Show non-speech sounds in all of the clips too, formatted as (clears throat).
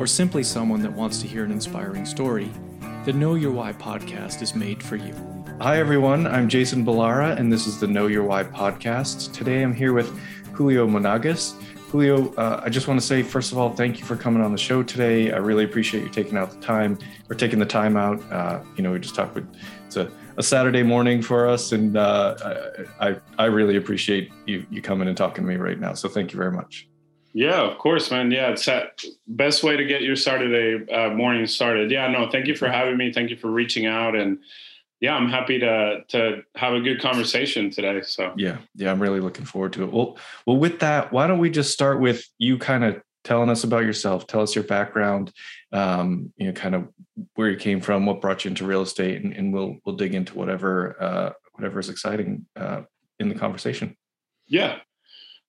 or simply someone that wants to hear an inspiring story, the Know Your Why podcast is made for you. Hi, everyone. I'm Jason Ballara, and this is the Know Your Why podcast. Today I'm here with Julio Monagas. Julio, uh, I just want to say, first of all, thank you for coming on the show today. I really appreciate you taking out the time or taking the time out. Uh, you know, we just talked with, it's a, a Saturday morning for us, and uh, I, I really appreciate you, you coming and talking to me right now. So thank you very much. Yeah, of course, man. Yeah, it's that best way to get your Saturday uh, morning started. Yeah, no, thank you for having me. Thank you for reaching out, and yeah, I'm happy to to have a good conversation today. So yeah, yeah, I'm really looking forward to it. Well, well, with that, why don't we just start with you kind of telling us about yourself? Tell us your background, um, you know, kind of where you came from, what brought you into real estate, and, and we'll we'll dig into whatever uh, whatever is exciting uh, in the conversation. Yeah,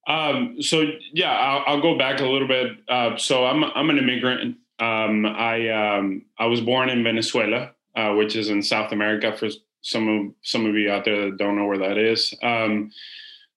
um, so yeah, I'll, I'll, go back a little bit. Uh, so I'm I'm an immigrant. Um, I um, I was born in Venezuela, uh, which is in South America. For some of some of you out there that don't know where that is. Um,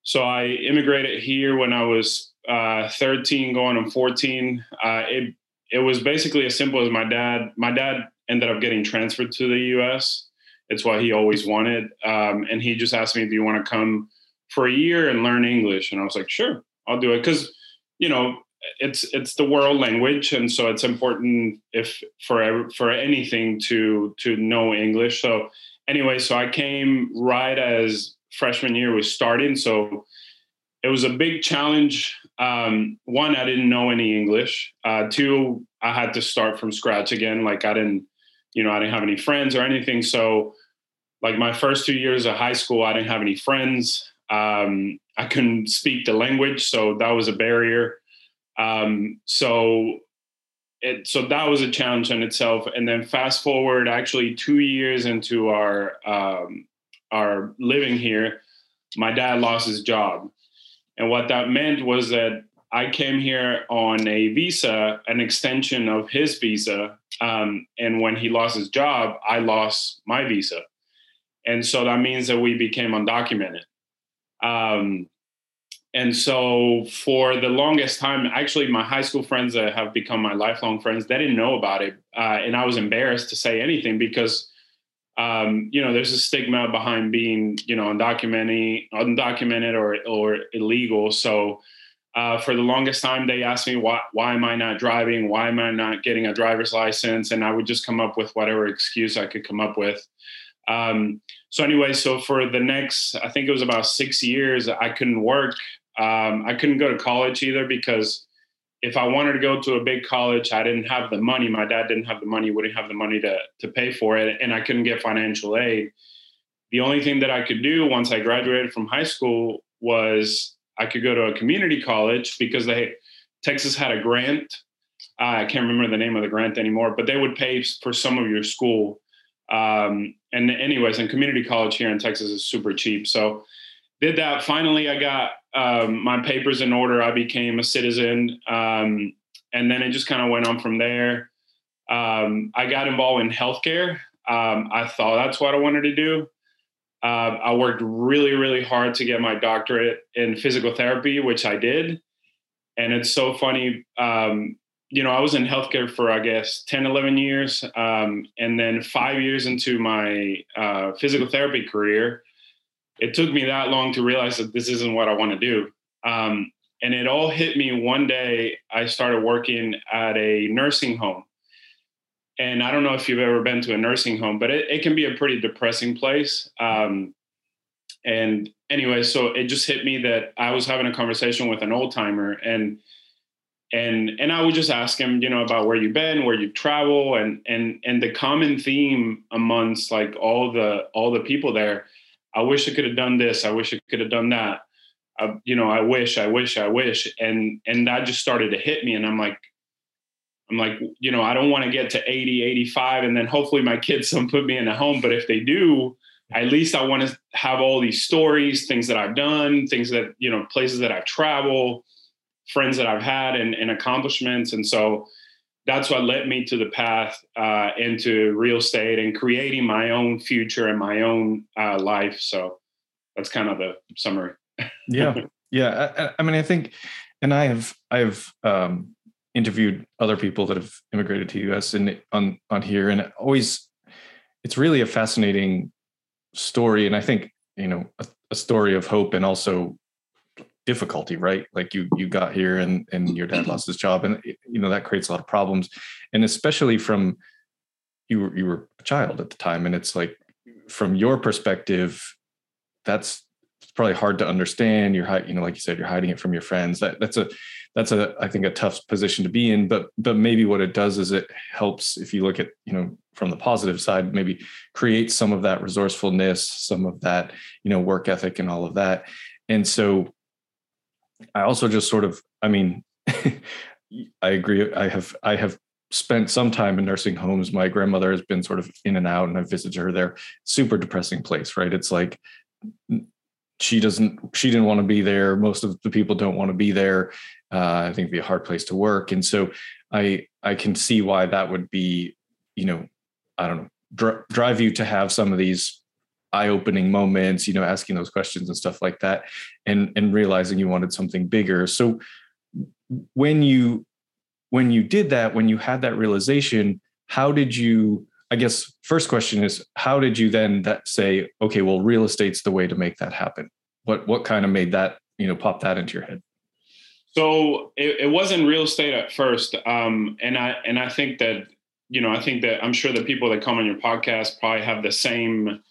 so I immigrated here when I was uh, 13, going on 14. Uh, it it was basically as simple as my dad. My dad ended up getting transferred to the U.S. It's what he always wanted, um, and he just asked me, "Do you want to come?" For a year and learn English. And I was like, sure, I'll do it. Cause, you know, it's it's the world language, and so it's important if for for anything to to know English. So anyway, so I came right as freshman year was starting, so it was a big challenge. Um, one, I didn't know any English. Uh, two, I had to start from scratch again. Like I didn't, you know, I didn't have any friends or anything. So, like my first two years of high school, I didn't have any friends. Um, I couldn't speak the language, so that was a barrier. Um, so it, so that was a challenge in itself. And then fast forward, actually two years into our um, our living here, my dad lost his job, and what that meant was that I came here on a visa, an extension of his visa. Um, and when he lost his job, I lost my visa. And so that means that we became undocumented. Um, and so for the longest time, actually, my high school friends that have become my lifelong friends, they didn't know about it, uh, and I was embarrassed to say anything because, um, you know, there's a stigma behind being, you know, undocumented, undocumented or or illegal. So. Uh, for the longest time, they asked me why why am I not driving? Why am I not getting a driver's license? And I would just come up with whatever excuse I could come up with. Um, so anyway, so for the next, I think it was about six years, I couldn't work. Um, I couldn't go to college either because if I wanted to go to a big college, I didn't have the money. My dad didn't have the money, wouldn't have the money to to pay for it, and I couldn't get financial aid. The only thing that I could do once I graduated from high school was I could go to a community college because they Texas had a grant. Uh, I can't remember the name of the grant anymore, but they would pay for some of your school um, and anyways, and community college here in Texas is super cheap. So did that. Finally, I got um, my papers in order. I became a citizen. Um, and then it just kind of went on from there. Um, I got involved in healthcare. Um, I thought that's what I wanted to do. Uh, I worked really, really hard to get my doctorate in physical therapy, which I did. And it's so funny. Um, you know, I was in healthcare for, I guess, 10, 11 years. Um, and then five years into my uh, physical therapy career, it took me that long to realize that this isn't what I want to do. Um, and it all hit me one day. I started working at a nursing home. And I don't know if you've ever been to a nursing home, but it, it can be a pretty depressing place. Um, and anyway, so it just hit me that I was having a conversation with an old timer and and and I would just ask him, you know, about where you've been, where you've traveled, and and and the common theme amongst like all the all the people there, I wish I could have done this, I wish I could have done that, I, you know, I wish, I wish, I wish, and and that just started to hit me, and I'm like, I'm like, you know, I don't want to get to 80, 85, and then hopefully my kids don't put me in a home. But if they do, at least I want to have all these stories, things that I've done, things that, you know, places that I've traveled, friends that I've had and, and accomplishments. And so that's what led me to the path uh, into real estate and creating my own future and my own uh, life. So that's kind of the summary. yeah. (laughs) Yeah. I, I, mean, I think, and I have, I have, um, interviewed other people that have immigrated to us and on, on here and always, it's really a fascinating story. And I think, you know, a, a story of hope and also difficulty right? Like you you got here and and your dad lost his job and you know that creates a lot of problems. And especially from you were you were a child at the time and it's like from your perspective that's probably hard to understand. You're you know like you said you're hiding it from your friends. That that's a that's a i think a tough position to be in but but maybe what it does is it helps if you look at you know from the positive side maybe create some of that resourcefulness some of that you know work ethic and all of that. And so I also just sort of, I mean, (laughs) I agree. I have, I have spent some time in nursing homes. My grandmother has been sort of in and out, and I've visited her there. Super depressing place, right? It's like she doesn't, she didn't want to be there. Most of the people don't want to be there. Uh, I think it'd be a hard place to work, and so I, I can see why that would be, you know, I don't know, dr- drive you to have some of these eye-opening moments you know asking those questions and stuff like that and and realizing you wanted something bigger. So when you when you did that when you had that realization how did you i guess first question is how did you then that say okay well real estate's the way to make that happen what what kind of made that you know pop that into your head? So it, it wasn't real estate at first um, and i and i think that you know i think that i'm sure the people that come on your podcast probably have the same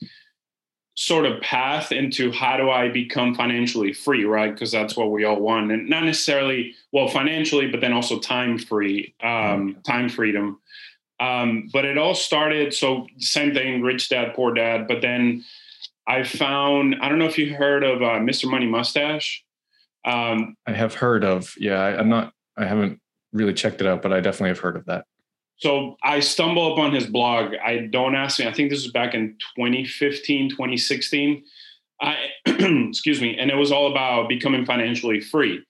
sort of path into how do I become financially free, right? Because that's what we all want, and not necessarily well financially, but then also time free, um, mm-hmm. time freedom. Um, but it all started so same thing, rich dad, poor dad. But then I found I don't know if you heard of uh, Mr. Money Mustache. Um, I have heard of yeah. I, I'm not. I haven't really checked it out, but I definitely have heard of that. So I stumble upon his blog. I don't ask me. I think this was back in 2015, 2016. I (clears throat) excuse me, and it was all about becoming financially free.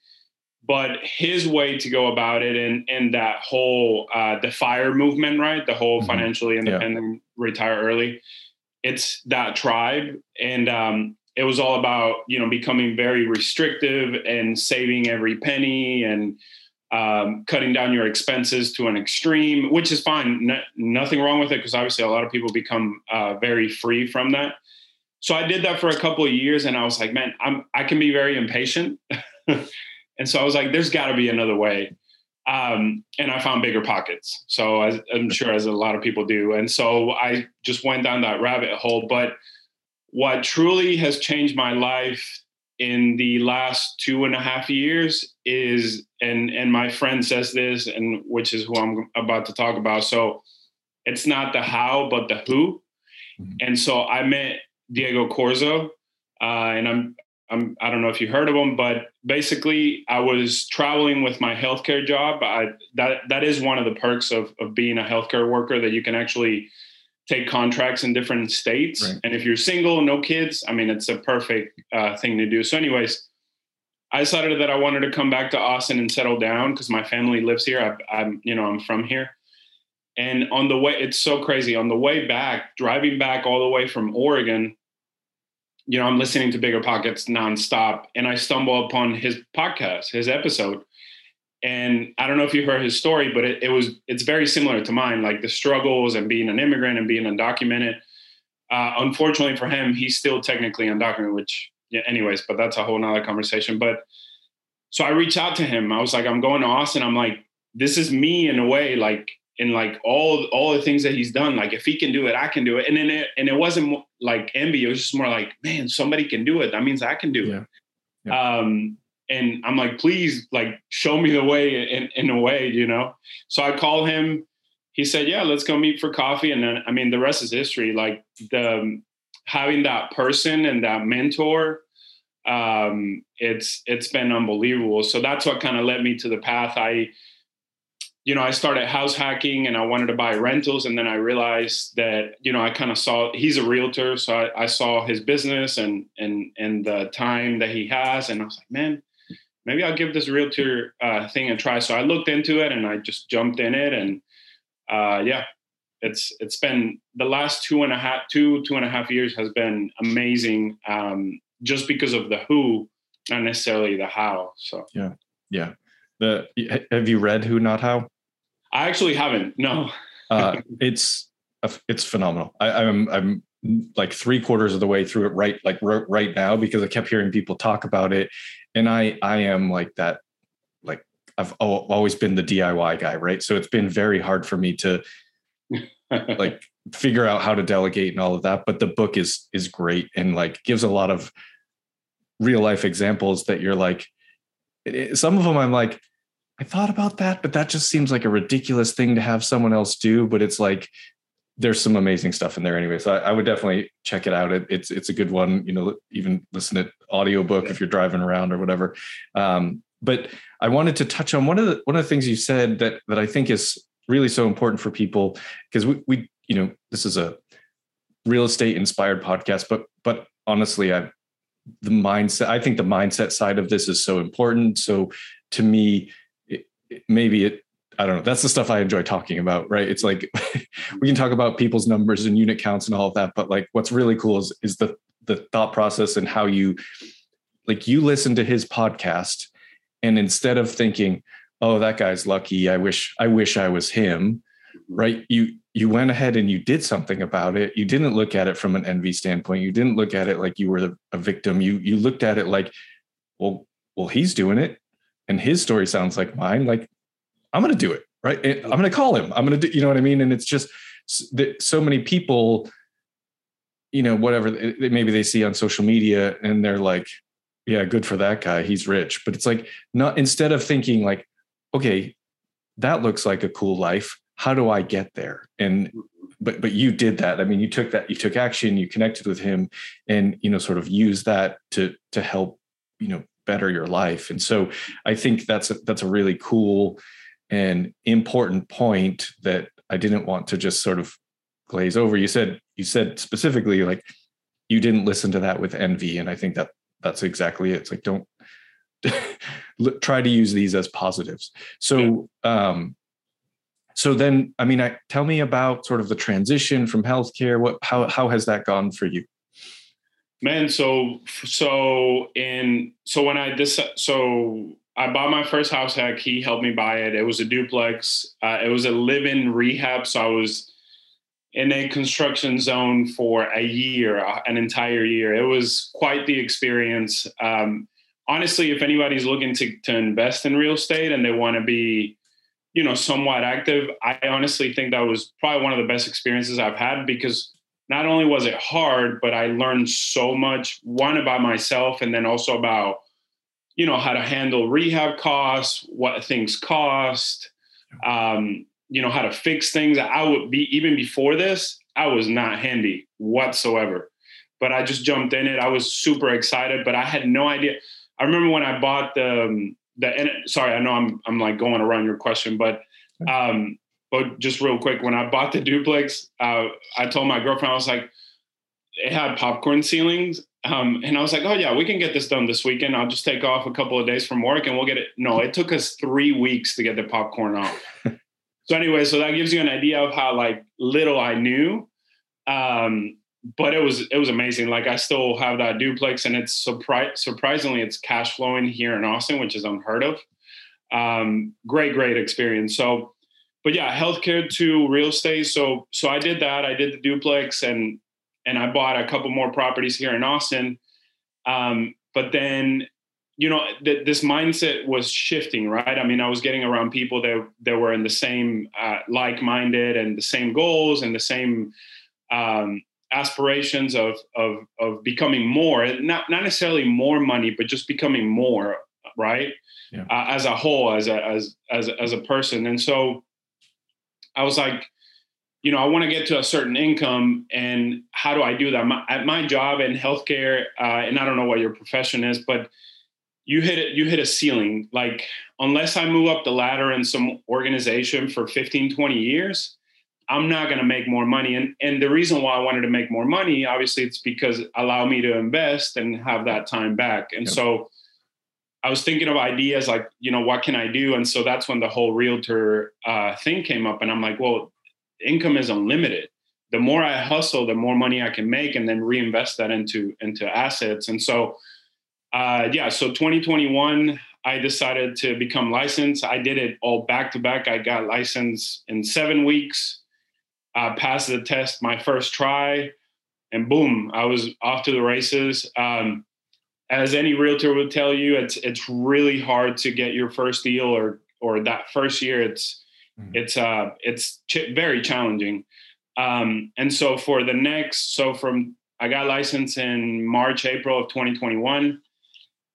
But his way to go about it, and and that whole uh, the fire movement, right? The whole mm-hmm. financially independent, yeah. retire early. It's that tribe, and um, it was all about you know becoming very restrictive and saving every penny and um, cutting down your expenses to an extreme, which is fine. No, nothing wrong with it because obviously a lot of people become uh, very free from that. So I did that for a couple of years, and I was like, man, I'm I can be very impatient, (laughs) and so I was like, there's got to be another way. Um, and I found bigger pockets. So as, I'm sure as a lot of people do, and so I just went down that rabbit hole. But what truly has changed my life in the last two and a half years is and and my friend says this and which is who i'm about to talk about so it's not the how but the who mm-hmm. and so i met diego corzo uh, and i'm I'm, I don't know if you heard of him, but basically, I was traveling with my healthcare job. I, that that is one of the perks of of being a healthcare worker that you can actually take contracts in different states. Right. And if you're single, no kids, I mean, it's a perfect uh, thing to do. So, anyways, I decided that I wanted to come back to Austin and settle down because my family lives here. i am you know, I'm from here. And on the way, it's so crazy. On the way back, driving back all the way from Oregon, you know, I'm listening to Bigger Pockets nonstop, and I stumble upon his podcast, his episode, and I don't know if you heard his story, but it, it, was it's very similar to mine, like the struggles and being an immigrant and being undocumented. Uh, unfortunately for him, he's still technically undocumented, which yeah, anyways, but that's a whole nother conversation. But so I reached out to him. I was like, I'm going to Austin. I'm like, this is me in a way, like in like all all the things that he's done. Like if he can do it, I can do it. And then it and it wasn't like envy. It was just more like, man, somebody can do it. That means I can do yeah. it. Yeah. Um, and I'm like, please, like, show me the way in, in a way, you know? So I call him. He said, yeah, let's go meet for coffee. And then, I mean, the rest is history. Like the having that person and that mentor, um, it's it's been unbelievable. So that's what kind of led me to the path. I you know, I started house hacking and I wanted to buy rentals. And then I realized that, you know, I kind of saw he's a realtor. So I, I, saw his business and, and, and the time that he has. And I was like, man, maybe I'll give this realtor uh, thing a try. So I looked into it and I just jumped in it. And uh, yeah, it's, it's been the last two and a half, two, two and a half years has been amazing. Um, just because of the who, not necessarily the how. So, yeah. Yeah. The, have you read Who Not How? I actually haven't. No. uh, (laughs) it's it's phenomenal. I, I'm I'm like three quarters of the way through it right like right now because I kept hearing people talk about it, and I I am like that like I've always been the DIY guy, right? So it's been very hard for me to (laughs) like figure out how to delegate and all of that. But the book is is great and like gives a lot of real life examples that you're like. It, some of them I'm like I thought about that, but that just seems like a ridiculous thing to have someone else do. But it's like there's some amazing stuff in there anyway. So I, I would definitely check it out. It, it's it's a good one. You know, even listen to audiobook if you're driving around or whatever. Um, but I wanted to touch on one of the one of the things you said that that I think is really so important for people because we we you know this is a real estate inspired podcast, but but honestly, I the mindset I think the mindset side of this is so important. So to me, maybe it I don't know. That's the stuff I enjoy talking about, right? It's like (laughs) we can talk about people's numbers and unit counts and all of that, but like what's really cool is is the the thought process and how you like you listen to his podcast and instead of thinking, "Oh, that guy's lucky. I wish I wish I was him." Right? You you went ahead and you did something about it. You didn't look at it from an envy standpoint. You didn't look at it like you were a victim. You you looked at it like, "Well, well he's doing it and his story sounds like mine, like I'm going to do it, right? I'm going to call him. I'm going to do, you know what I mean? And it's just that so many people, you know, whatever maybe they see on social media and they're like, yeah, good for that guy. He's rich. But it's like, not instead of thinking like, okay, that looks like a cool life. How do I get there? And but but you did that. I mean, you took that, you took action, you connected with him, and you know, sort of use that to to help, you know, better your life. And so I think that's a, that's a really cool and important point that I didn't want to just sort of glaze over. You said you said specifically like you didn't listen to that with envy, and I think that that's exactly it. It's like don't (laughs) try to use these as positives. So um, so then I mean, I tell me about sort of the transition from healthcare. What how how has that gone for you? Man, so so in so when I this so I bought my first house hack. He helped me buy it. It was a duplex. Uh, it was a live-in rehab. So I was in a construction zone for a year, uh, an entire year. It was quite the experience. Um, honestly, if anybody's looking to to invest in real estate and they want to be, you know, somewhat active, I honestly think that was probably one of the best experiences I've had because not only was it hard, but I learned so much, one about myself and then also about, you know, how to handle rehab costs, what things cost, um, you know, how to fix things. I would be, even before this, I was not handy whatsoever. But I just jumped in it. I was super excited, but I had no idea. I remember when I bought the, um, the, sorry, I know I'm, I'm like going around your question, but um, but just real quick, when I bought the duplex, uh, I told my girlfriend, I was like, it had popcorn ceilings. Um, and I was like, oh, yeah, we can get this done this weekend. I'll just take off a couple of days from work and we'll get it. No, it took us three weeks to get the popcorn off. (laughs) so, anyway, so that gives you an idea of how like little I knew. Um, but it was it was amazing. Like I still have that duplex, and it's surpri- surprisingly it's cash flowing here in Austin, which is unheard of. Um, great, great experience. So but yeah, healthcare to real estate. So so I did that. I did the duplex and and I bought a couple more properties here in Austin. Um, but then you know th- this mindset was shifting right i mean i was getting around people that that were in the same uh, like-minded and the same goals and the same um, aspirations of of of becoming more not not necessarily more money but just becoming more right yeah. uh, as a whole as a as as as a person and so I was like, you know, I want to get to a certain income, and how do I do that? My, at my job in healthcare, uh, and I don't know what your profession is, but you hit it you hit a ceiling like unless i move up the ladder in some organization for 15 20 years i'm not going to make more money and and the reason why i wanted to make more money obviously it's because it allow me to invest and have that time back and yep. so i was thinking of ideas like you know what can i do and so that's when the whole realtor uh, thing came up and i'm like well income is unlimited the more i hustle the more money i can make and then reinvest that into into assets and so uh, yeah, so 2021, I decided to become licensed. I did it all back to back. I got licensed in seven weeks, uh, passed the test my first try, and boom, I was off to the races. Um, as any realtor would tell you, it's it's really hard to get your first deal or or that first year. It's mm. it's uh it's ch- very challenging. Um, and so for the next, so from I got licensed in March, April of 2021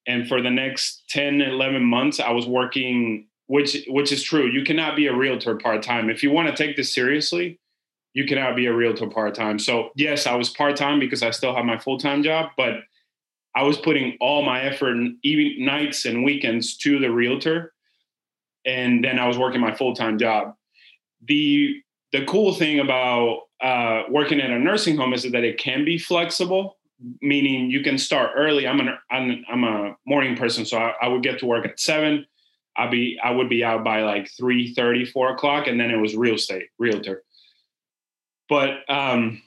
and for the next 10 11 months i was working which which is true. You cannot be a realtor part-time. If you want to take this seriously you cannot be a realtor part-time. So yes i was part-time because i still have my full-time job but i was putting all my effort even nights and weekends to the realtor and then i was working my full-time job the the cool thing about uh, working at a nursing home is that it can be flexible meaning you can start early. I'm an I'm, I'm a morning person, so I, I, would get to work at seven. I'd be I would be out by like 3 30, 4 o'clock, and then it was real estate, realtor. But um,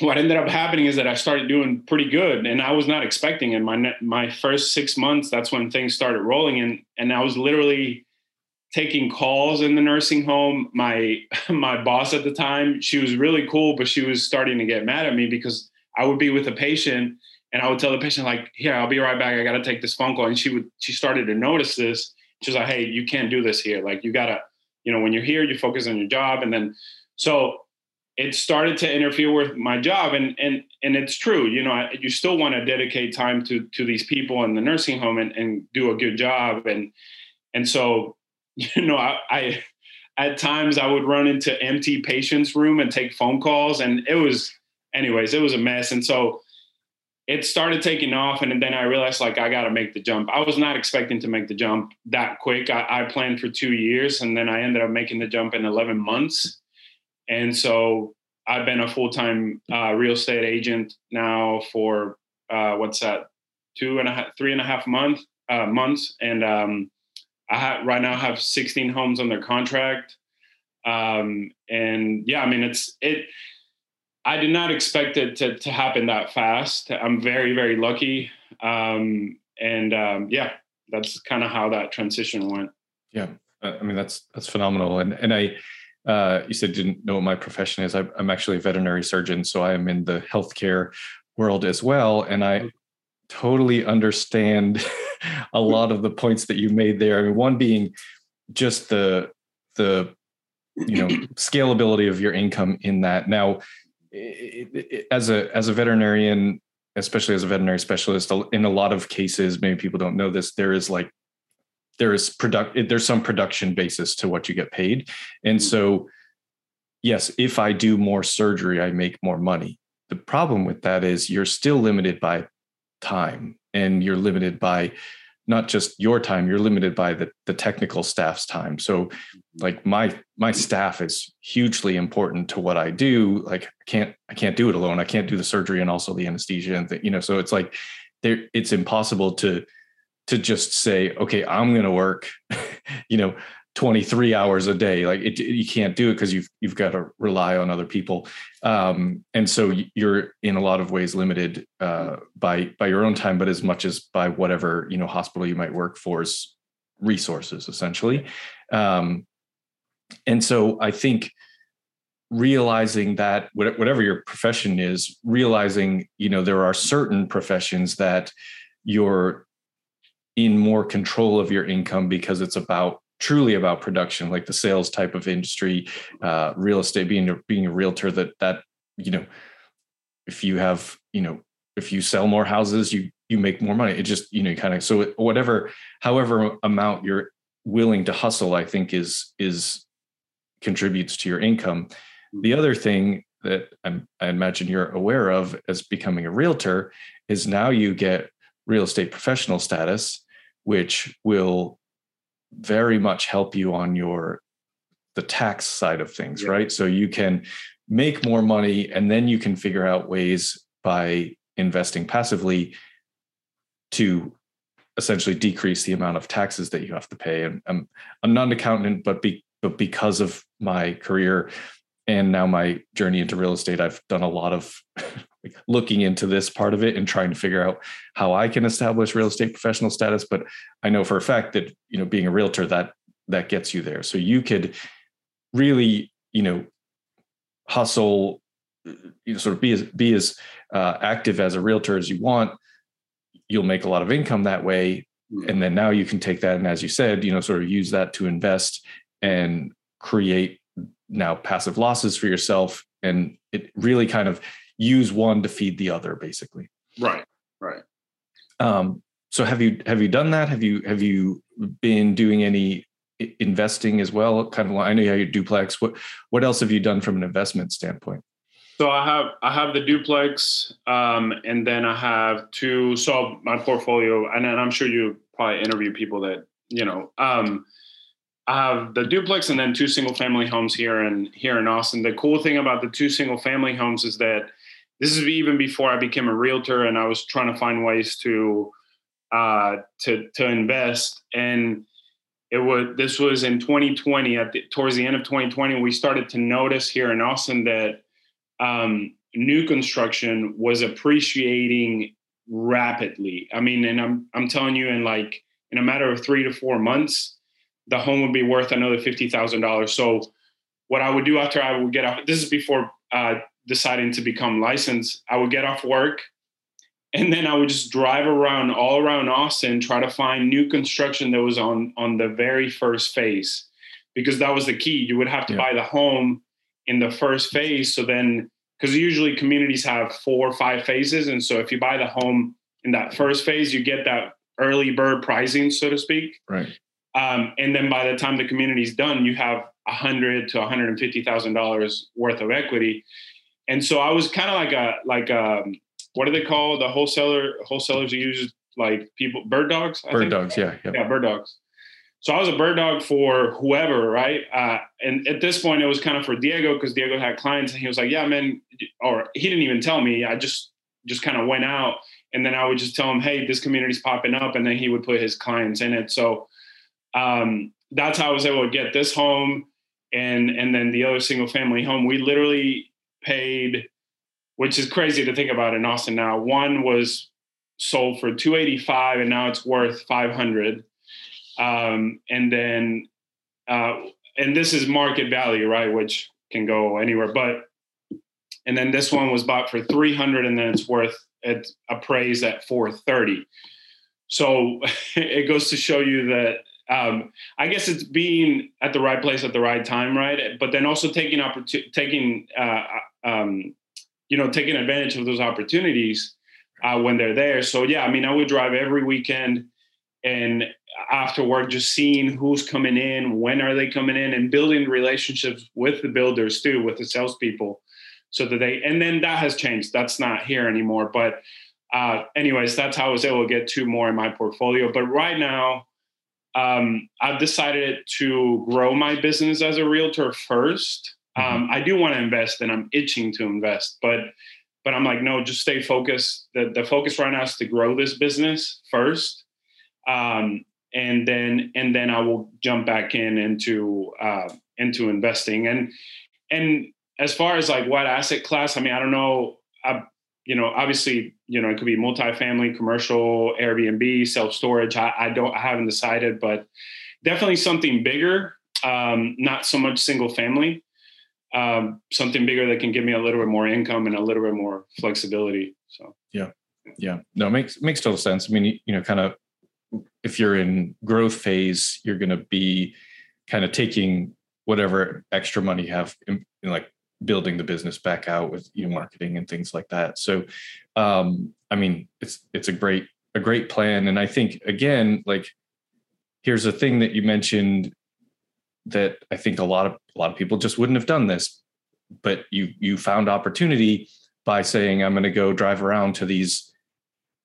what ended up happening is that I started doing pretty good, and I was not expecting it. My my first six months, that's when things started rolling, and and I was literally taking calls in the nursing home. My (laughs) my boss at the time, she was really cool, but she was starting to get mad at me because I would be with a patient and I would tell the patient like, "Here, I'll be right back. I got to take this phone call." And she would she started to notice this. She was like, "Hey, you can't do this here. Like, you gotta, you know, when you're here, you focus on your job." And then, so it started to interfere with my job. And and and it's true. You know, I, you still want to dedicate time to to these people in the nursing home and, and do a good job. And and so, (laughs) you know, I, I at times I would run into empty patients' room and take phone calls, and it was anyways, it was a mess. And so it started taking off. And then I realized like I got to make the jump. I was not expecting to make the jump that quick. I, I, planned for two years and then I ended up making the jump in 11 months. And so I've been a full time uh, real estate agent now for uh, what's that, two and a half, three and a half month, uh, months. And um, I right now have 16 homes under contract. Um, and yeah, I mean, it's, it, I did not expect it to, to happen that fast. I'm very, very lucky. Um, and um, yeah, that's kind of how that transition went. Yeah. I mean, that's, that's phenomenal. And, and I, uh, you said didn't know what my profession is. I, I'm actually a veterinary surgeon, so I am in the healthcare world as well. And I totally understand (laughs) a lot of the points that you made there. I mean, one being just the, the, you know, (clears throat) scalability of your income in that. Now, as a as a veterinarian especially as a veterinary specialist in a lot of cases maybe people don't know this there is like there is product there's some production basis to what you get paid and mm-hmm. so yes if i do more surgery i make more money the problem with that is you're still limited by time and you're limited by not just your time you're limited by the, the technical staff's time. So mm-hmm. like my my staff is hugely important to what i do. Like i can't i can't do it alone. I can't do the surgery and also the anesthesia and the, you know so it's like there it's impossible to to just say okay i'm going to work. (laughs) You know 23 hours a day. Like it, you can't do it because you've you've got to rely on other people. Um, and so you're in a lot of ways limited uh, by by your own time but as much as by whatever you know hospital you might work for's resources essentially. Um, and so i think realizing that whatever your profession is realizing you know there are certain professions that you're in more control of your income because it's about truly about production, like the sales type of industry, uh, real estate, being a, being a realtor. That that you know, if you have you know, if you sell more houses, you you make more money. It just you know, kind of so whatever, however amount you're willing to hustle, I think is is contributes to your income. The other thing that I'm, I imagine you're aware of as becoming a realtor is now you get real estate professional status which will very much help you on your the tax side of things, yeah. right? So you can make more money and then you can figure out ways by investing passively to essentially decrease the amount of taxes that you have to pay. And I'm I'm not an accountant, but be, but because of my career and now my journey into real estate, I've done a lot of (laughs) looking into this part of it and trying to figure out how I can establish real estate professional status. But I know for a fact that you know being a realtor that that gets you there. So you could really you know hustle, you know, sort of be as be as uh, active as a realtor as you want. You'll make a lot of income that way, hmm. and then now you can take that and, as you said, you know, sort of use that to invest and create now passive losses for yourself and it really kind of use one to feed the other basically. Right right. Um, so have you have you done that? Have you have you been doing any investing as well? Kind of i know you have your duplex. What what else have you done from an investment standpoint? So i have i have the duplex um, and then i have two so my portfolio and then i'm sure you probably interview people that you know um, I have the duplex and then two single family homes here in here in Austin. The cool thing about the two single family homes is that this is even before I became a realtor and I was trying to find ways to uh, to to invest. And it was this was in 2020 at the, towards the end of 2020 we started to notice here in Austin that um, new construction was appreciating rapidly. I mean, and I'm I'm telling you, in like in a matter of three to four months the home would be worth another fifty thousand dollars. So what I would do after I would get off this is before uh, deciding to become licensed. I would get off work and then I would just drive around all around Austin, try to find new construction that was on on the very first phase, because that was the key. You would have to yeah. buy the home in the first phase. So then, because usually communities have four or five phases, and so if you buy the home in that first phase, you get that early bird pricing, so to speak. Right. Um, and then by the time the community is done, you have a hundred to one hundred and fifty thousand dollars worth of equity. And so I was kind of like a like um, what do they call the wholesaler wholesalers who use like people bird dogs? I bird think? dogs, yeah, yeah, yeah, bird dogs. So I was a bird dog for whoever, right? Uh, and at this point, it was kind of for Diego because Diego had clients, and he was like, "Yeah, man," or he didn't even tell me. I just just kind of went out, and then I would just tell him, "Hey, this community's popping up," and then he would put his clients in it. So um, that's how I was able to get this home and and then the other single family home. We literally paid, which is crazy to think about in Austin now. One was sold for 285 and now it's worth 500. Um, and then uh, and this is market value, right? Which can go anywhere. But and then this one was bought for 300 and then it's worth it's appraised at 430. So (laughs) it goes to show you that um, I guess it's being at the right place at the right time, right? But then also taking opportunity, taking uh, um, you know, taking advantage of those opportunities uh, when they're there. So yeah, I mean, I would drive every weekend, and after work, just seeing who's coming in, when are they coming in, and building relationships with the builders too, with the salespeople, so that they. And then that has changed. That's not here anymore. But uh, anyways, that's how I was able to get two more in my portfolio. But right now um, I've decided to grow my business as a realtor 1st mm-hmm. Um, I do want to invest, and I'm itching to invest, but but I'm like, no, just stay focused. The the focus right now is to grow this business first, um, and then and then I will jump back in into uh, into investing. And and as far as like what asset class, I mean, I don't know. I, you know, obviously, you know, it could be multifamily, commercial, Airbnb, self storage. I, I, don't, I haven't decided, but definitely something bigger. Um, not so much single family. Um, something bigger that can give me a little bit more income and a little bit more flexibility. So yeah, yeah, no, makes makes total sense. I mean, you know, kind of if you're in growth phase, you're going to be kind of taking whatever extra money you have in, in like building the business back out with you know marketing and things like that so um i mean it's it's a great a great plan and i think again like here's a thing that you mentioned that i think a lot of a lot of people just wouldn't have done this but you you found opportunity by saying i'm going to go drive around to these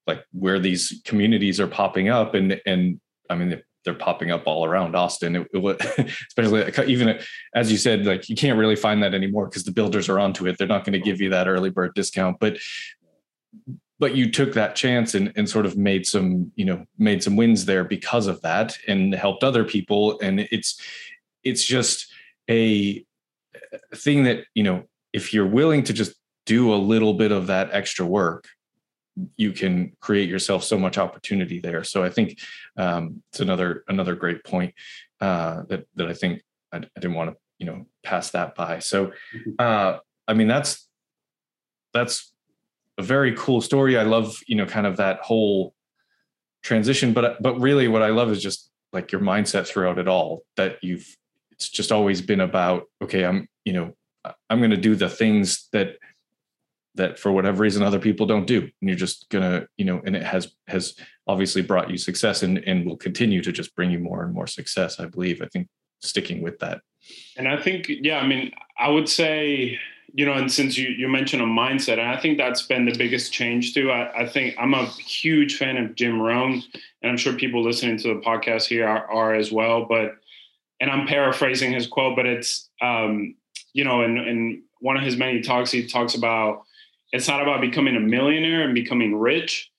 like where these communities are popping up and and I mean, they're popping up all around Austin. It, it, (laughs) especially even as you said, like you can't really find that anymore because the builders are onto it. They're not going to give you that early bird discount, but but you took that chance and, and sort of made some you know made some wins there because of that and helped other people and it's it's just a thing that you know if you're willing to just do a little bit of that extra work you can create yourself so much opportunity there. So I think um, it's another another great point uh, that that I think I, I, didn't want to you know pass that by. So mm-hmm. uh, I mean that's that's a very cool story. I love you know kind of that whole transition, but but really what I love is just like your mindset throughout it all. That you've it's just always been about okay, I'm you know I'm going to do the things that that for whatever reason other people don't do. And you're just gonna you know and it has has obviously brought you success and and will continue to just bring you more and more success i believe i think sticking with that. And i think yeah i mean i would say you know and since you you mentioned a mindset and i think that's been the biggest change too i, I think i'm a huge fan of jim rohn and i'm sure people listening to the podcast here are, are as well but and i'm paraphrasing his quote but it's um you know in in one of his many talks he talks about it's not about becoming a millionaire and becoming rich.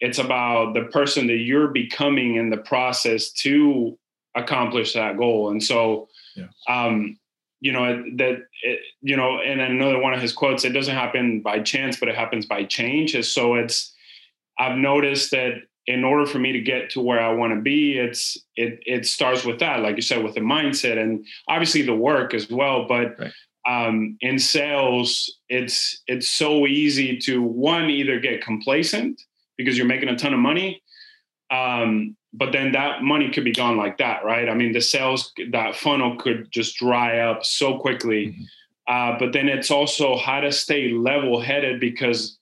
It's about the person that you're becoming in the process to accomplish that goal. And so, yeah. um, you know that it, you know, and another one of his quotes: "It doesn't happen by chance, but it happens by change." So it's I've noticed that in order for me to get to where I want to be, it's it it starts with that, like you said, with the mindset and obviously the work as well. But right um, in sales, it's it's so easy to one either get complacent because you're making a ton of money, um, but then that money could be gone like that, right? I mean, the sales that funnel could just dry up so quickly. Mm-hmm. Uh, but then it's also how to stay level headed because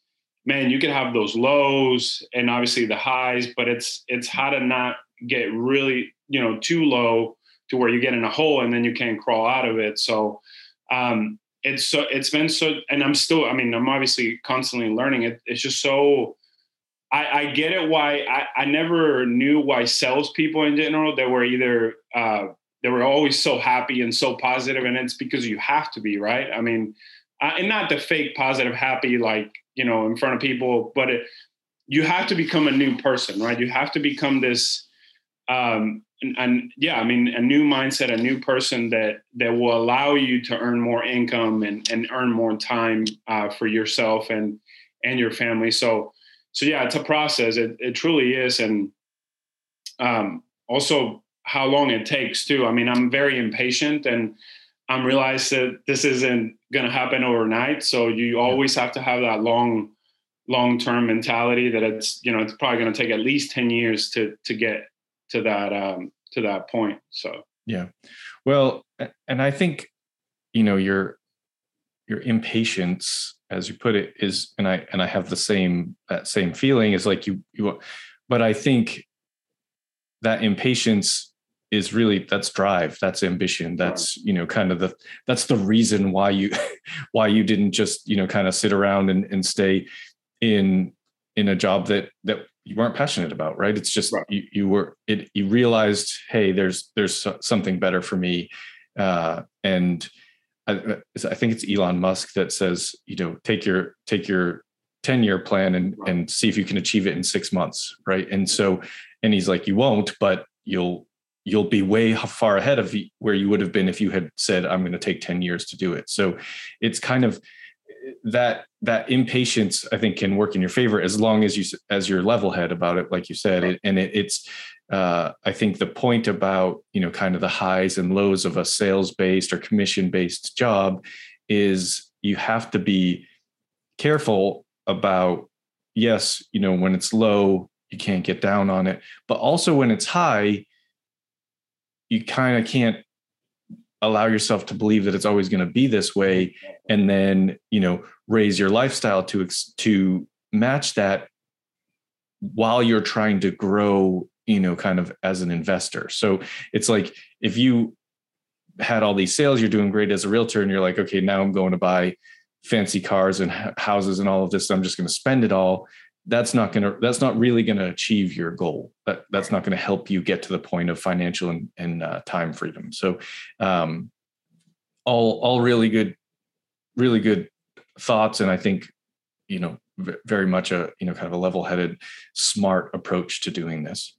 man, you can have those lows and obviously the highs, but it's it's how to not get really you know too low to where you get in a hole and then you can't crawl out of it. So um, it's so it's been so and i'm still i mean i'm obviously constantly learning it it's just so i i get it why i i never knew why salespeople in general they were either uh they were always so happy and so positive and it's because you have to be right i mean uh, and not the fake positive happy like you know in front of people but it, you have to become a new person right you have to become this um and, and, yeah, I mean, a new mindset, a new person that that will allow you to earn more income and, and earn more time uh, for yourself and and your family. So, so yeah, it's a process. It, it truly is, and um, also how long it takes too. I mean, I'm very impatient, and I'm realized that this isn't going to happen overnight. So you always have to have that long long term mentality that it's you know it's probably going to take at least 10 years to to get to that um, to that point. So yeah, well, and I think you know your your impatience, as you put it, is, and I and I have the same that same feeling is like you you, but I think that impatience is really that's drive that's ambition that's you know kind of the that's the reason why you (laughs) why you didn't just you know kind of sit around and, and stay in in a job that that you weren't passionate about right it's just right. You, you were it you realized hey there's there's something better for me uh, and I, I, think it's elon musk that says you know take your take your 10 year plan and right. and see if you can achieve it in six months right and so and he's like you won't but you'll you'll be way far ahead of where you would have been if you had said i'm going to take 10 years to do it. So it's kind of that that impatience i think can work in your favor as long as you as you're level head about it like you said it, and it, it's uh, i think the point about you know kind of the highs and lows of a sales based or commission based job is you have to be careful about yes you know when it's low you can't get down on it but also when it's high you kind of can't allow yourself to believe that it's always going to be this way and then you know raise your lifestyle to to match that while you're trying to grow you know kind of as an investor. So it's like if you had all these sales you're doing great as a realtor and you're like okay now i'm going to buy fancy cars and houses and all of this i'm just going to spend it all that's not going to that's not really going to achieve your goal. That that's not going to help you get to the point of financial and, and uh, time freedom. So um, all all really good really good thoughts and i think you know very much a you know kind of a level-headed smart approach to doing this.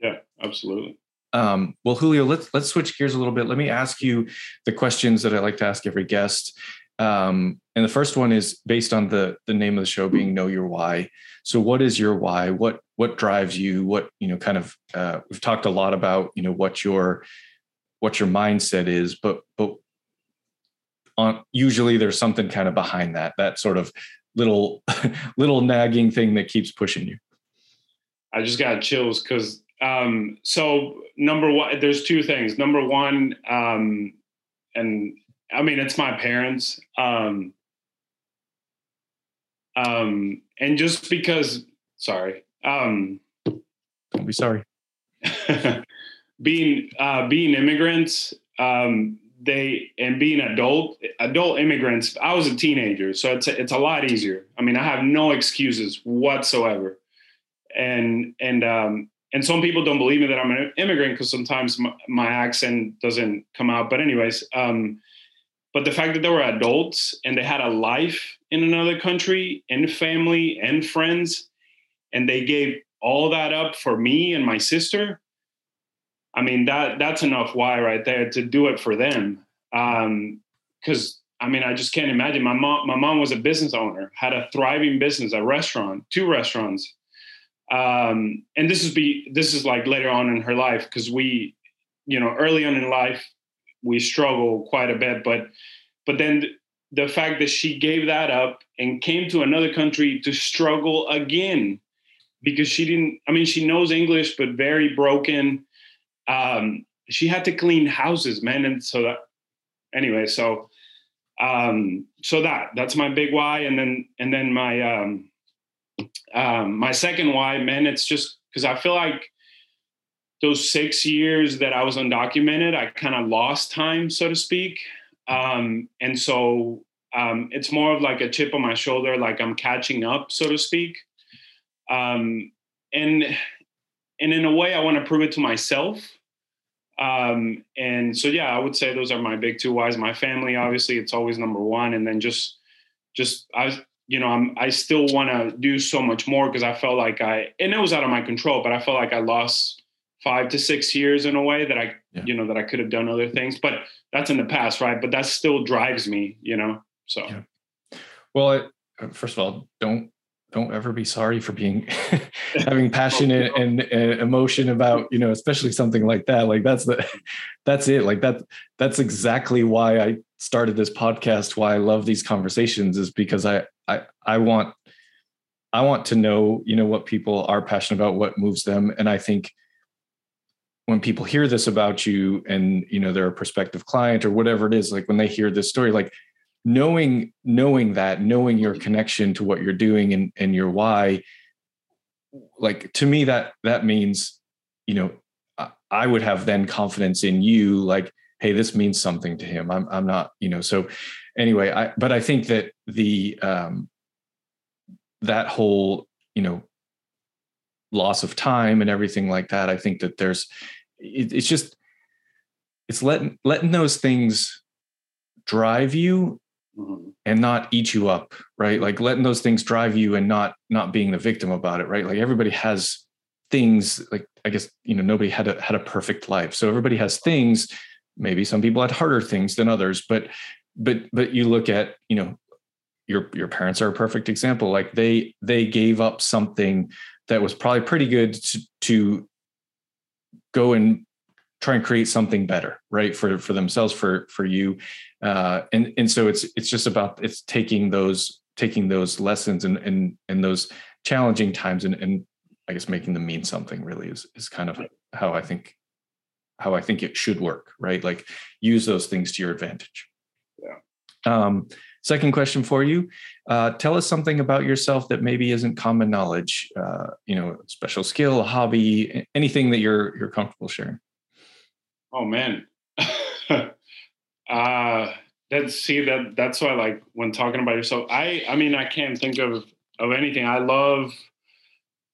Yeah absolutely. Um, well julio let's let's switch gears a little bit. Let me ask you the questions that i like to ask every guest um, and the first one is based on the the name of the show being know your why. So what is your why? What what drives you? What you know kind of uh, we've talked a lot about you know what your what your mindset is but but on usually there's something kind of behind that that sort of little (laughs) little nagging thing that keeps pushing you. I just got chills because um so number one there's two things. Number one um and I mean, it's my parents. Um, um, and just because, sorry, um, don't be sorry. (laughs) being uh, being immigrants, um, they and being adult adult immigrants. I was a teenager, so it's a, it's a lot easier. I mean, I have no excuses whatsoever, and and um, and some people don't believe me that I'm an immigrant because sometimes my, my, accent doesn't come out. But anyways, um, but the fact that they were adults and they had a life in another country and family and friends, and they gave all that up for me and my sister. I mean that that's enough why right there to do it for them. Um, because I mean I just can't imagine. My mom my mom was a business owner, had a thriving business, a restaurant, two restaurants. Um, and this is be this is like later on in her life because we, you know, early on in life we struggle quite a bit. But but then the fact that she gave that up and came to another country to struggle again because she didn't. I mean, she knows English, but very broken. Um, she had to clean houses, man, and so that anyway. So um, so that that's my big why, and then and then my um, um, my second why, man, it's just because I feel like those six years that I was undocumented, I kind of lost time, so to speak. Um, and so um, it's more of like a chip on my shoulder, like I'm catching up, so to speak. Um, and and in a way, I want to prove it to myself. Um, and so, yeah, I would say those are my big two whys. My family, obviously, it's always number one, and then just just I you know I'm I still want to do so much more because I felt like I and it was out of my control, but I felt like I lost five to six years in a way that I, yeah. you know, that I could have done other things, but that's in the past, right? But that still drives me, you know. So, yeah. well, I, uh, first of all, don't don't ever be sorry for being (laughs) having passion and, (laughs) and, and, emotion about you know especially something like that like that's the that's it like that that's exactly why i started this podcast why i love these conversations is because i i i want i want to know you know what people are passionate about what moves them and i think when people hear this about you and you know they're a prospective client or whatever it is like when they hear this story like knowing knowing that knowing your connection to what you're doing and and your why like to me that that means you know i would have then confidence in you like hey this means something to him. I'm i'm not you know? So anyway i but i think that the um that whole you know loss of time and everything like that i think that there's it, it's just it's letting letting those things drive you mm-hmm. and not eat you up right? Like letting those things drive you and not not being the victim about it right? Like everybody has things like i guess you know nobody had a had a perfect life. So everybody has things. Maybe some people had harder things than others but but but you look at you know your your parents are a perfect example. Like they they gave up something that was probably pretty good to, to go and try and create something better right for for themselves for for you. Uh and and so it's it's just about it's taking those taking those lessons and and and those challenging times and and i guess making them mean something really is is kind of how i think how i think it should work right? Like use those things to your advantage. Yeah. Um Second question for you: uh, Tell us something about yourself that maybe isn't common knowledge. Uh, you know, special skill, hobby, anything that you're you're comfortable sharing. Oh man, (laughs) uh, that's see that that's why like when talking about yourself. I I mean I can't think of of anything. I love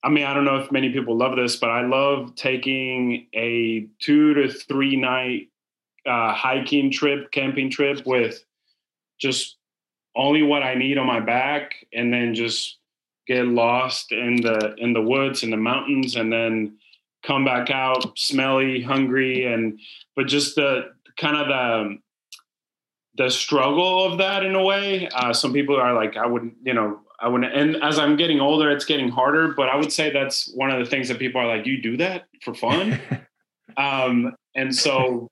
I mean, I don't know if many people love this, but I love taking a two to three night uh, hiking trip, camping trip with just only what I need on my back, and then just get lost in the in the woods and the mountains, and then come back out smelly, hungry, and but just the kind of the the struggle of that in a way. Uh, some people are like, I wouldn't, you know, I wouldn't. And as I'm getting older, it's getting harder. But I would say that's one of the things that people are like, you do that for fun. (laughs) um, and so,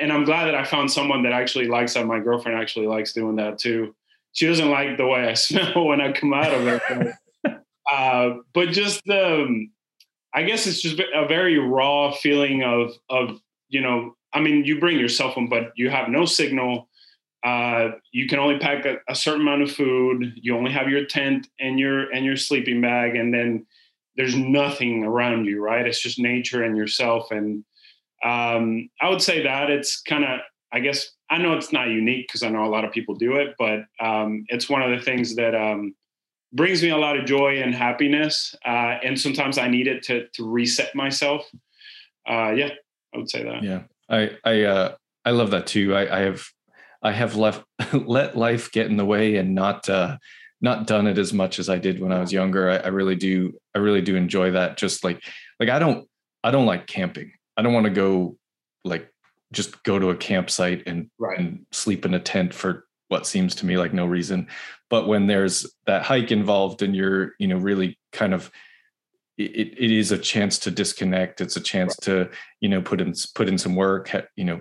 and I'm glad that I found someone that actually likes that. My girlfriend actually likes doing that too. She doesn't like the way I (laughs) smell when I come out of it. But, (laughs) uh, but just um, I guess it's just a very raw feeling of of you know. I mean, you bring your cell phone, but you have no signal uh, you can only pack a, a, certain amount of food. You only have your tent and your and your sleeping bag, and then there's nothing around you. Right? It's just nature and yourself. And um, I would say that it's kind of. I guess I know it's not unique because I know a lot of people do it, but um, it's one of the things that um, brings me a lot of joy and happiness. Uh, and sometimes I need it to to reset myself. Uh, yeah, I would say that. Yeah, I I uh, I love that too. I, I have I have left (laughs) let life get in the way and not uh, not done it as much as I did when I was younger. I, I, really do. I really do enjoy that. Just like like I don't I don't like camping. I don't want to go like just go to a campsite and, right. and sleep in a tent for what seems to me like no reason. But when there's that hike involved and you're you know really kind of it, it is a chance to disconnect. It's a chance right. to you know put in put in some work. You know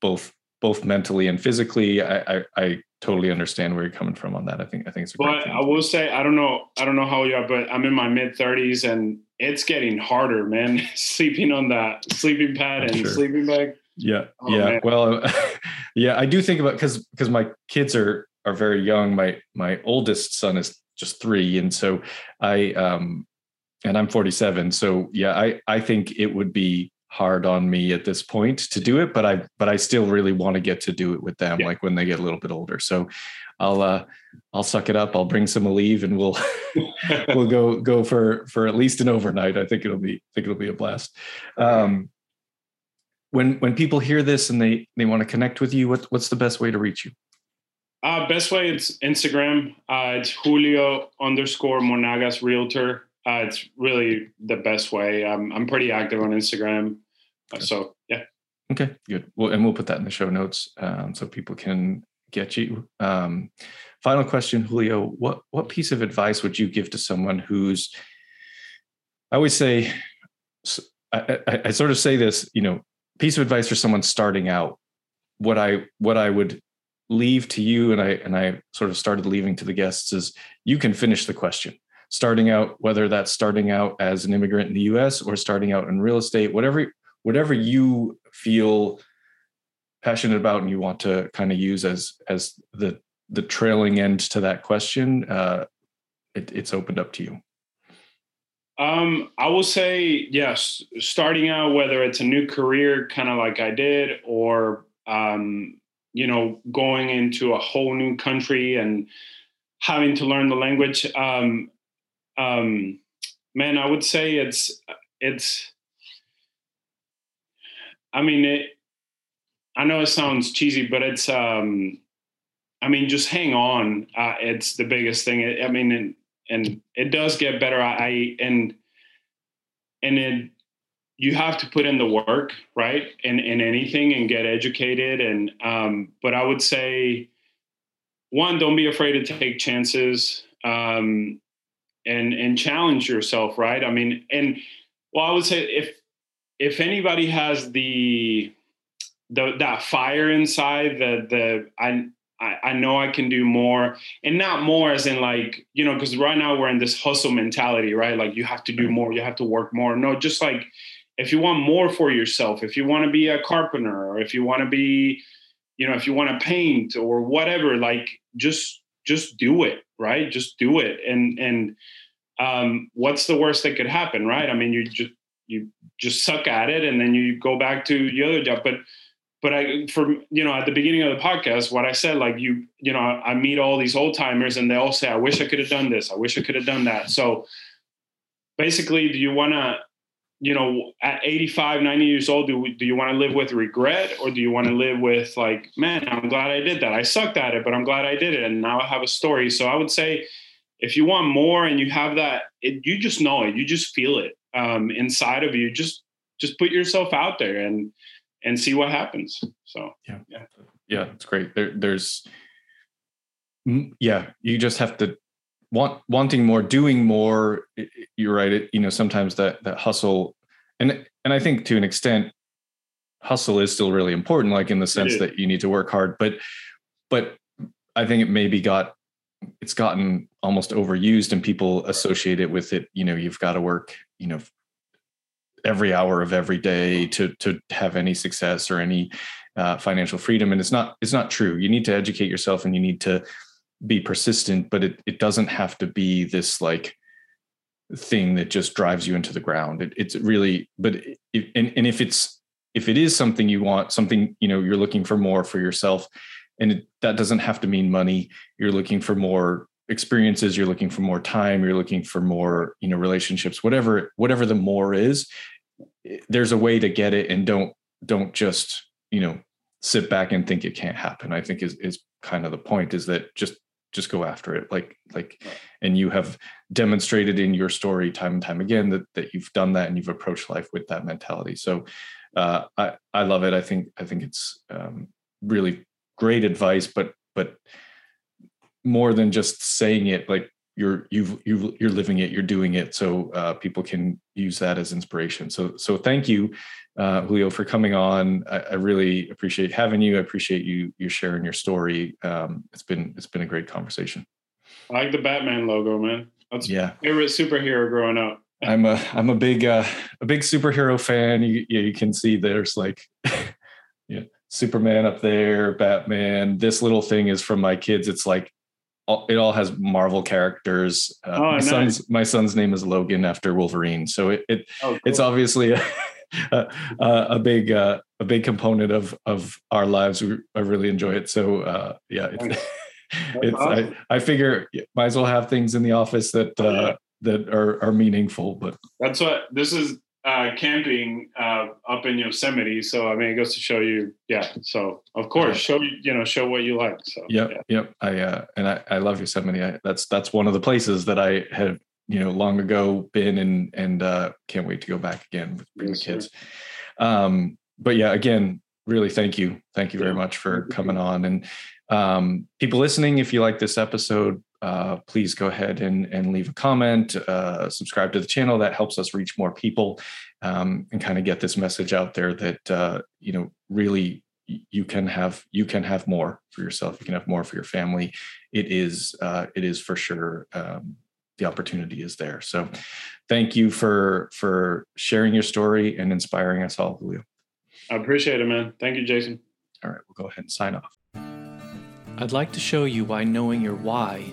both both mentally and physically. I, I, I totally understand where you're coming from on that. I think I think it's. A but I will say I don't know I don't know how you are, but I'm in my mid 30s and it's getting harder, man. (laughs) sleeping on that sleeping pad and sure. sleeping bag. Yeah, oh, yeah. Man. Well, (laughs) yeah, I do think about because because my kids are are very young. My my oldest son is just three, and so I um and I'm 47. So yeah, I I think it would be hard on me at this point to do it, but I but I still really want to get to do it with them, yeah. like when they get a little bit older. So I'll uh I'll suck it up. I'll bring some Aleve and we'll (laughs) we'll go go for for at least an overnight. I think it'll be I think it'll be a blast. (laughs) Um when when people hear this and they they want to connect with you, what what's the best way to reach you? Uh, best way it's Instagram. Uh, it's Julio underscore Monagas Realtor. Uh, it's really the best way. Um, I'm pretty active on Instagram. Uh, so yeah. Okay, good. Well, and we'll put that in the show notes um, so people can get you. Um, final question, Julio. What what piece of advice would you give to someone who's? I always say, I, I, I sort of say this. You know, piece of advice for someone starting out. What I what I would leave to you, and I and I sort of started leaving to the guests is you can finish the question starting out, whether that's starting out as an immigrant in the US or starting out in real estate, whatever whatever you feel passionate about and you want to kind of use as as the the trailing end to that question, uh, it, it's opened up to you. Um, I will say yes. Starting out, whether it's a new career, kind of like I did, or um, you know, going into a whole new country and having to learn the language. Um, um, man, I would say it's it's. I mean, it. I know it sounds cheesy, but it's. Um, I mean, just hang on. Uh, it's the biggest thing. I mean, and, it does get better. I and and it you have to put in the work, right? In in anything and get educated. And um, but I would say, one, don't be afraid to take chances. Um, and and challenge yourself right i mean and well i would say if if anybody has the the that fire inside the the i I, know I can do more and not more as in like, you know, because right now we're in this hustle mentality, right? Like you have to do more, you have to work more. No, just like if you want more for yourself, if you want to be a carpenter or if you want to be, you know, if you want to paint or whatever, like just just do it, right? Just do it. And and um, what's the worst that could happen, right? I mean, you just you just suck at it and then you go back to your other job. But but I for you know at the beginning of the podcast, what I said, like you you know I meet all these old timers and they all say, I wish I could have done this, I wish I could have done that. So basically, do you want to, you know, at 85, 90 years old, do, do you want to live with regret or do you want to live with like, man, I'm glad I did that. I sucked at it, but I'm glad I did it. And now I have a story. So I would say if you want more and you have that, it, you just know it, you just feel it um, inside of you. Just, just put yourself out there and, and see what happens. So, yeah. Yeah. Yeah. It's great. There, there's, yeah, you just have to want wanting more, doing more. You're right. It, you know, sometimes that that hustle, and and I think to an extent, hustle is still really important. Like in the sense that you need to work hard, but but I think it maybe got it's gotten almost overused, and people associate it with it. You know, you've got to work. You know, every hour of every day to to have any success or any uh, financial freedom and it's not it's not true you need to educate yourself and you need to be persistent, but it, it doesn't have to be this like thing that just drives you into the ground. It, it's really, but if, and, and if it's, if it is something you want, something, you know, you're looking for more for yourself and it, that doesn't have to mean money. You're looking for more experiences. You're looking for more time. You're looking for more, you know, relationships, whatever, whatever the more is, there's a way to get it and don't, don't just, you know, sit back and think it can't happen. I think is, is kind of the point is that just just go after it. Like like and you have demonstrated in your story time and time again that that you've done that and you've approached life with that mentality. So uh, i i love it. I think i think it's um, really great advice but but more than just saying it like you're you've you you're living it you're doing it so uh, people can use that as inspiration so so thank you uh, Julio, for coming on. I, I, really appreciate having you. I appreciate you you sharing your story. Um, it's been it's been a great conversation. I like the Batman logo, man. That's yeah. favorite superhero growing up. (laughs) I'm a I'm a big uh, a big superhero fan. You you can see there's like (laughs) yeah Superman up there, Batman. This little thing is from my kids. It's like it all has Marvel characters. Uh, oh, my nice. son's my son's name is Logan after Wolverine, so it, it oh, cool. it's obviously (laughs) a, a, a big uh, a big component of of our lives. We, I really enjoy it. So uh, yeah, it's, (laughs) it's awesome. I, I figure might as well have things in the office that uh, that are are meaningful. But that's what this is uh, camping uh, up in Yosemite. So I mean, it goes to show you, yeah. So of course, show you, you know, show what you like. So yep, yeah, yep. I uh, and I, I love Yosemite. I, that's that's one of the places that I have you know long ago been and and uh, can't wait to go back again with yes, the kids. Um, but yeah, again, really thank you, thank you very much for coming on and um, people listening. If you like this episode, uh, please go ahead and, and leave a comment, uh, subscribe to the channel. That helps us reach more people um, and kind of get this message out there that uh, you know really you can have you can have more for yourself. You can have more for your family. It is uh, it is for sure. Um, the opportunity is there. So, thank you for for sharing your story and inspiring us all, Julio. I appreciate it, man. Thank you, Jason. All right, we'll go ahead and sign off. I'd like to show you why knowing your why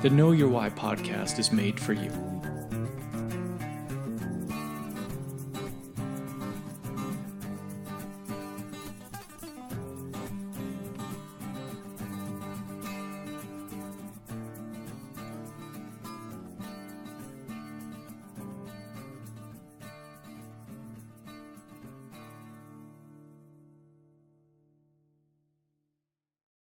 the Know Your Why podcast is made for you.